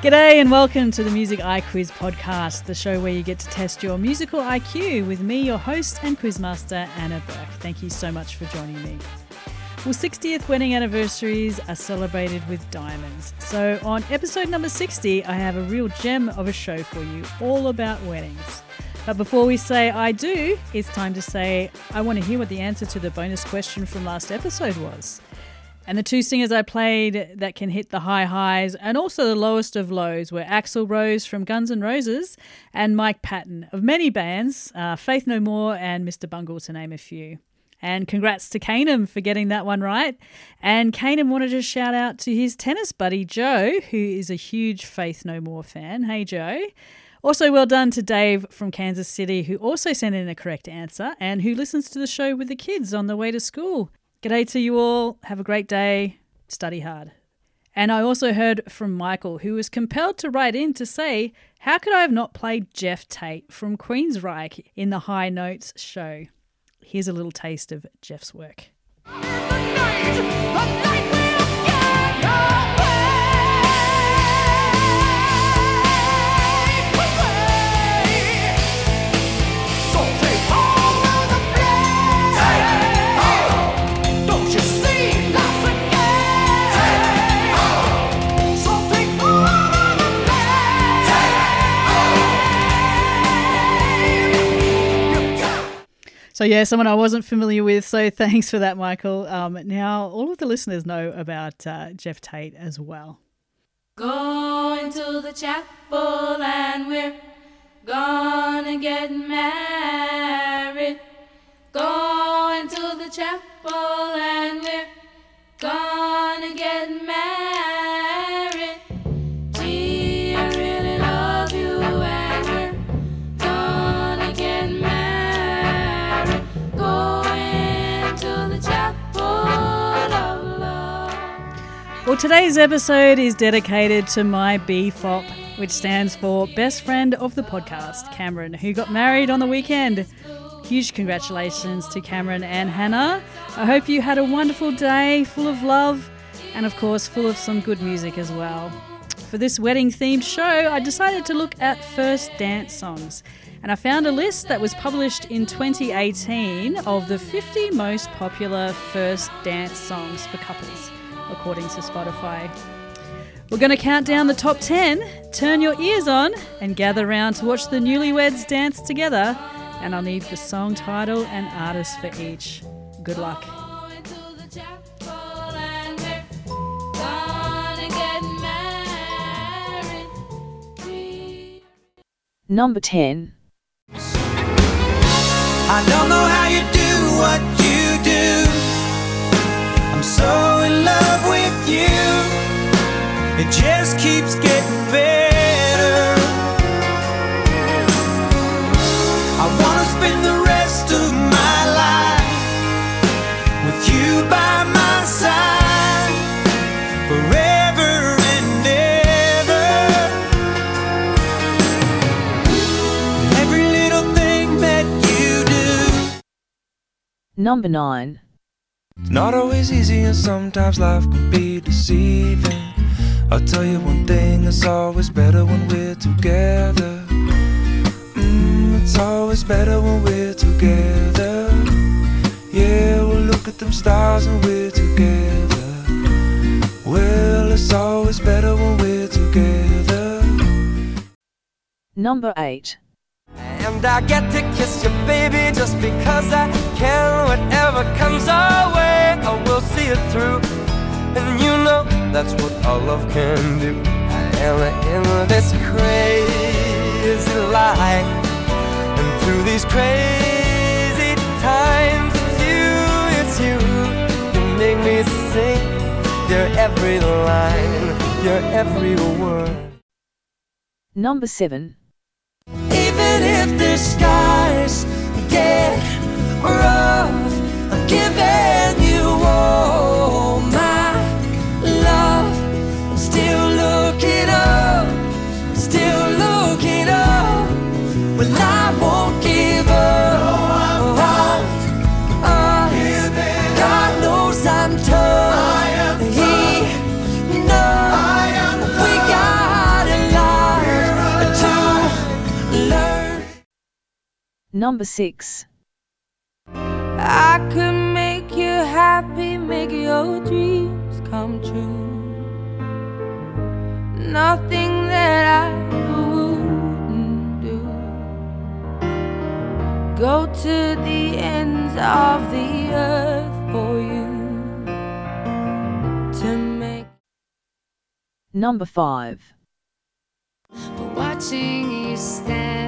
G'day and welcome to the Music IQuiz podcast, the show where you get to test your musical IQ with me, your host and quizmaster, Anna Burke. Thank you so much for joining me. Well, 60th wedding anniversaries are celebrated with diamonds. So, on episode number 60, I have a real gem of a show for you, all about weddings. But before we say I do, it's time to say I want to hear what the answer to the bonus question from last episode was. And the two singers I played that can hit the high highs and also the lowest of lows were Axl Rose from Guns N' Roses and Mike Patton of many bands, uh, Faith No More and Mr. Bungle, to name a few. And congrats to Kanem for getting that one right. And Kanem wanted to shout out to his tennis buddy Joe, who is a huge Faith No More fan. Hey, Joe. Also, well done to Dave from Kansas City, who also sent in a correct answer and who listens to the show with the kids on the way to school. G'day to you all. Have a great day. Study hard. And I also heard from Michael, who was compelled to write in to say, How could I have not played Geoff Tate from Queensryche in the High Notes show? Here's a little taste of Geoff's work. So yeah, someone I wasn't familiar with. So thanks for that, Michael. Um, now all of the listeners know about uh, Geoff Tate as well. Going to the chapel and we're gonna get married. Going to the chapel and we're today's episode is dedicated to my BFOP, which stands for Best Friend of the Podcast, Cameron, who got married on the weekend. Huge congratulations to Cameron and Hannah. I hope you had a wonderful day full of love and, of course, full of some good music as well. For this wedding themed show, I decided to look at first dance songs. And I found a list that was published in 2018 of the 50 most popular first dance songs for couples, according to Spotify. We're going to count down the top 10. Turn your ears on and gather round to watch the newlyweds dance together. And I'll need the song title and artist for each. Good luck. Going to the chapel and we're gonna get married. Gee. Number 10. I don't know how you do what you do. So in love with you. It just keeps getting better. I wanna spend the rest of my life with you by my side forever and ever. Every little thing that you do. Number 9. It's not always easy, and sometimes life can be deceiving. I'll tell you one thing, it's always better when we're together. Mm, it's always better when we're together. Yeah, we'll look at them stars and we're together. Well, it's always better when we're together. Number 8. And I get to kiss you, baby, just because I can. Whatever comes our way, I will see it through. And you know that's what all love can do. I am in this crazy life. And through these crazy times, it's you, it's you. You make me sing your every line, your every word. Number 7. Even if the skies get rough, I'm giving Number 6. I could make you happy, make your dreams come true. Nothing that I wouldn't do. Go to the ends of the earth for you to make. Number 5. Watching you stand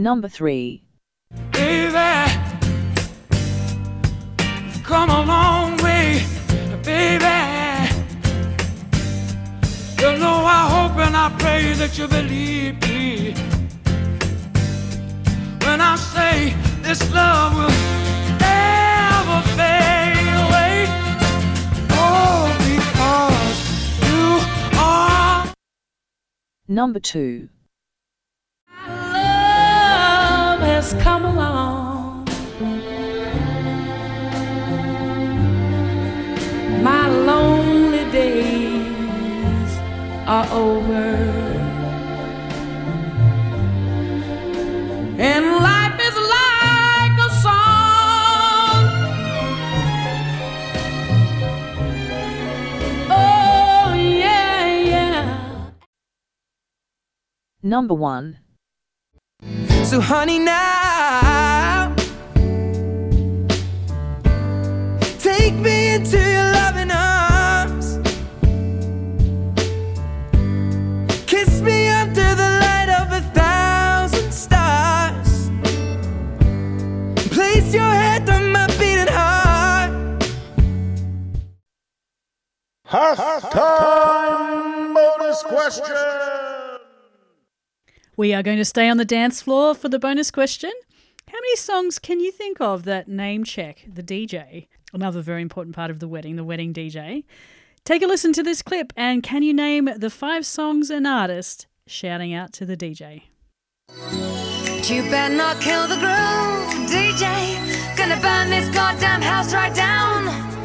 Number 3. Baby, come a long way, baby. You know I hope and I pray that you believe me when I say this love will never fade away. Oh, because you are. Number 2. Has come along. My lonely days are over. And life is like a song. Oh, yeah, yeah. Number 1. So, honey, now take me into your loving arms. Kiss me under the light of a thousand stars. Place your head on my beating heart. Halftime bonus question. We are going to stay on the dance floor for the bonus question. How many songs can you think of that name check the DJ? Another very important part of the wedding, the wedding DJ. Take a listen to this clip and can you name the five songs and artist shouting out to the DJ? You better not kill the groove, DJ. Gonna burn this goddamn house right down.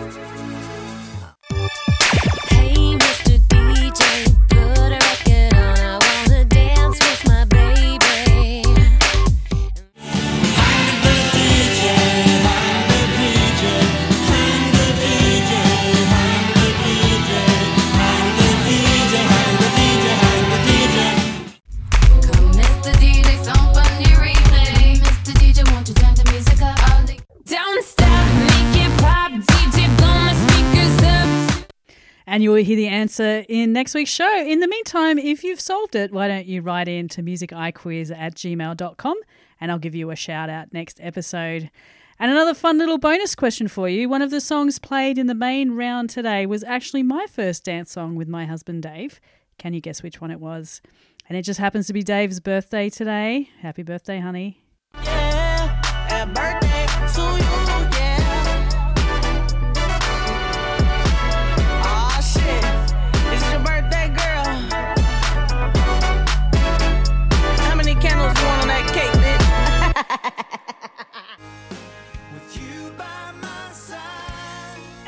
And you will hear the answer in next week's show. In the meantime, if you've solved it, why don't you write in to musiciquiz at gmail.com and I'll give you a shout out next episode. And another fun little bonus question for you. One of the songs played in the main round today was actually my first dance song with my husband Dave. Can you guess which one it was? And it just happens to be Dave's birthday today. Happy birthday, honey. Happy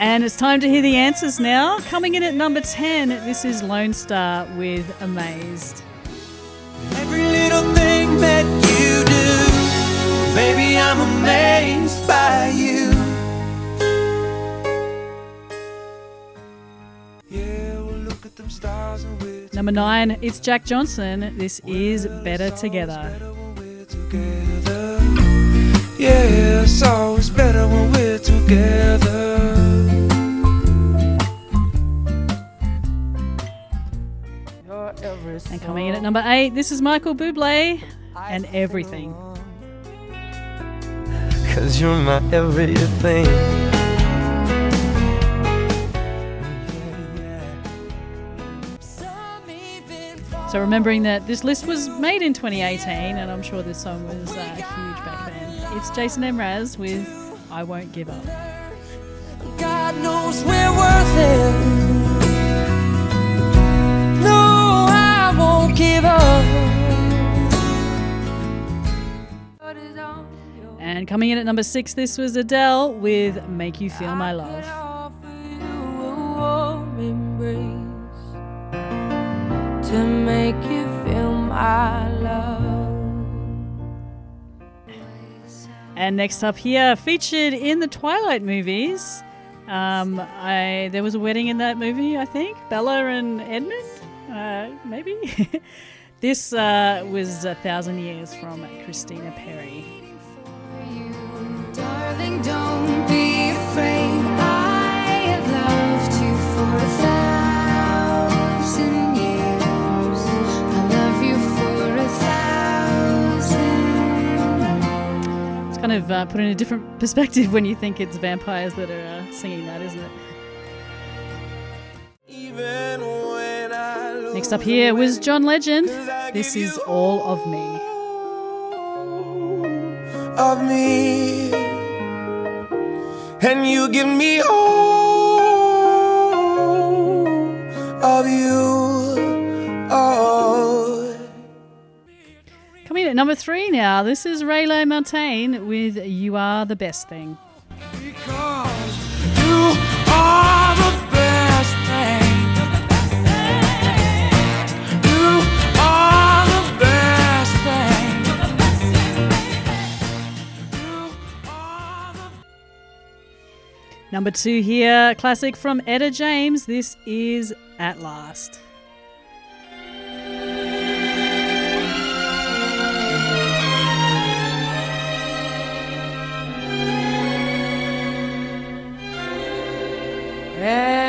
And it's time to hear the answers now. Coming in at number 10, this is Lonestar with Amazed. Every little thing that you do, baby, I'm amazed by you. Yeah, well, look at them stars and we're Number nine, it's Jack Johnson. This is Better Together. better when Yeah, it's always better when we're together. You're And coming in at number eight, this is Michael Bublé and Everything. Cause you're my everything. So remembering that this list was made in 2018, and I'm sure this song was uh, huge back then. It's Jason Mraz with "I Won't Give Up." God knows we're worth it. Give up. And coming in at number six, this was Adele with "Make You Feel My Love." offer you a warm embrace to make you feel my love. And next up here, featured in the Twilight movies. Um, I there was a wedding in that movie, I think. Bella and Edmund, maybe. this uh, was a thousand years from Christina Perri. Darling, don't be afraid. I have loved you for a thousand years. I love you for a thousand. It's kind of uh, put in a different perspective when you think it's vampires that are uh, singing that, isn't it? Next up here was John Legend. This is All of Me. of me, and you give me all of you. Oh. Coming in at number three now, this is Ray LaMontagne with You Are the Best Thing. Number two here, classic from Etta James. This is At Last. At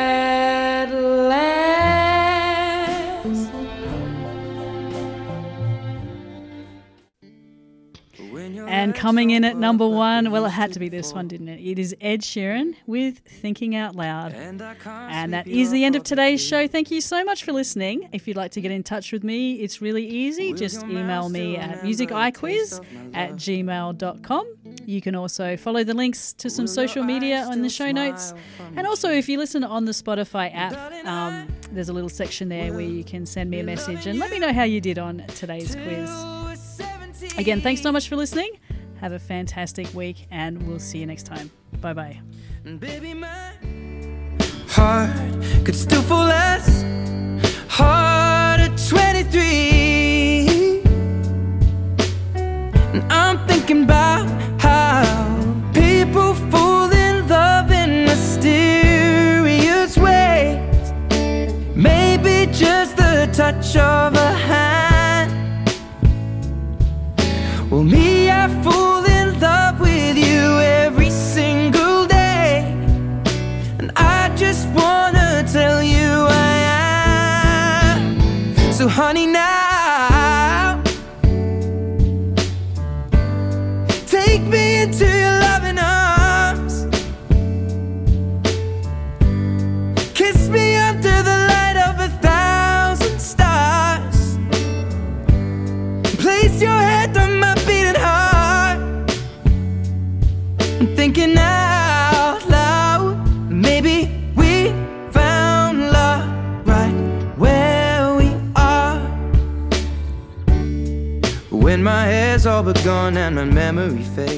And coming in at number one, well, it had to be this one, didn't it? It is Ed Sheeran with Thinking Out Loud. And that is the end of today's show. Thank you so much for listening. If you'd like to get in touch with me, it's really easy. Just email me at musiciquiz at gmail.com. You can also follow the links to some social media on the show notes. And also, if you listen on the Spotify app, um, there's a little section there where you can send me a message and let me know how you did on today's quiz. Again, thanks so much for listening. Have a fantastic week, and we'll see you next time. Bye bye. Baby, my heart could still fall less at 23. And I'm thinking about how people fall in love in mysterious ways. Maybe just the touch of a hand. Well, me, memory fades.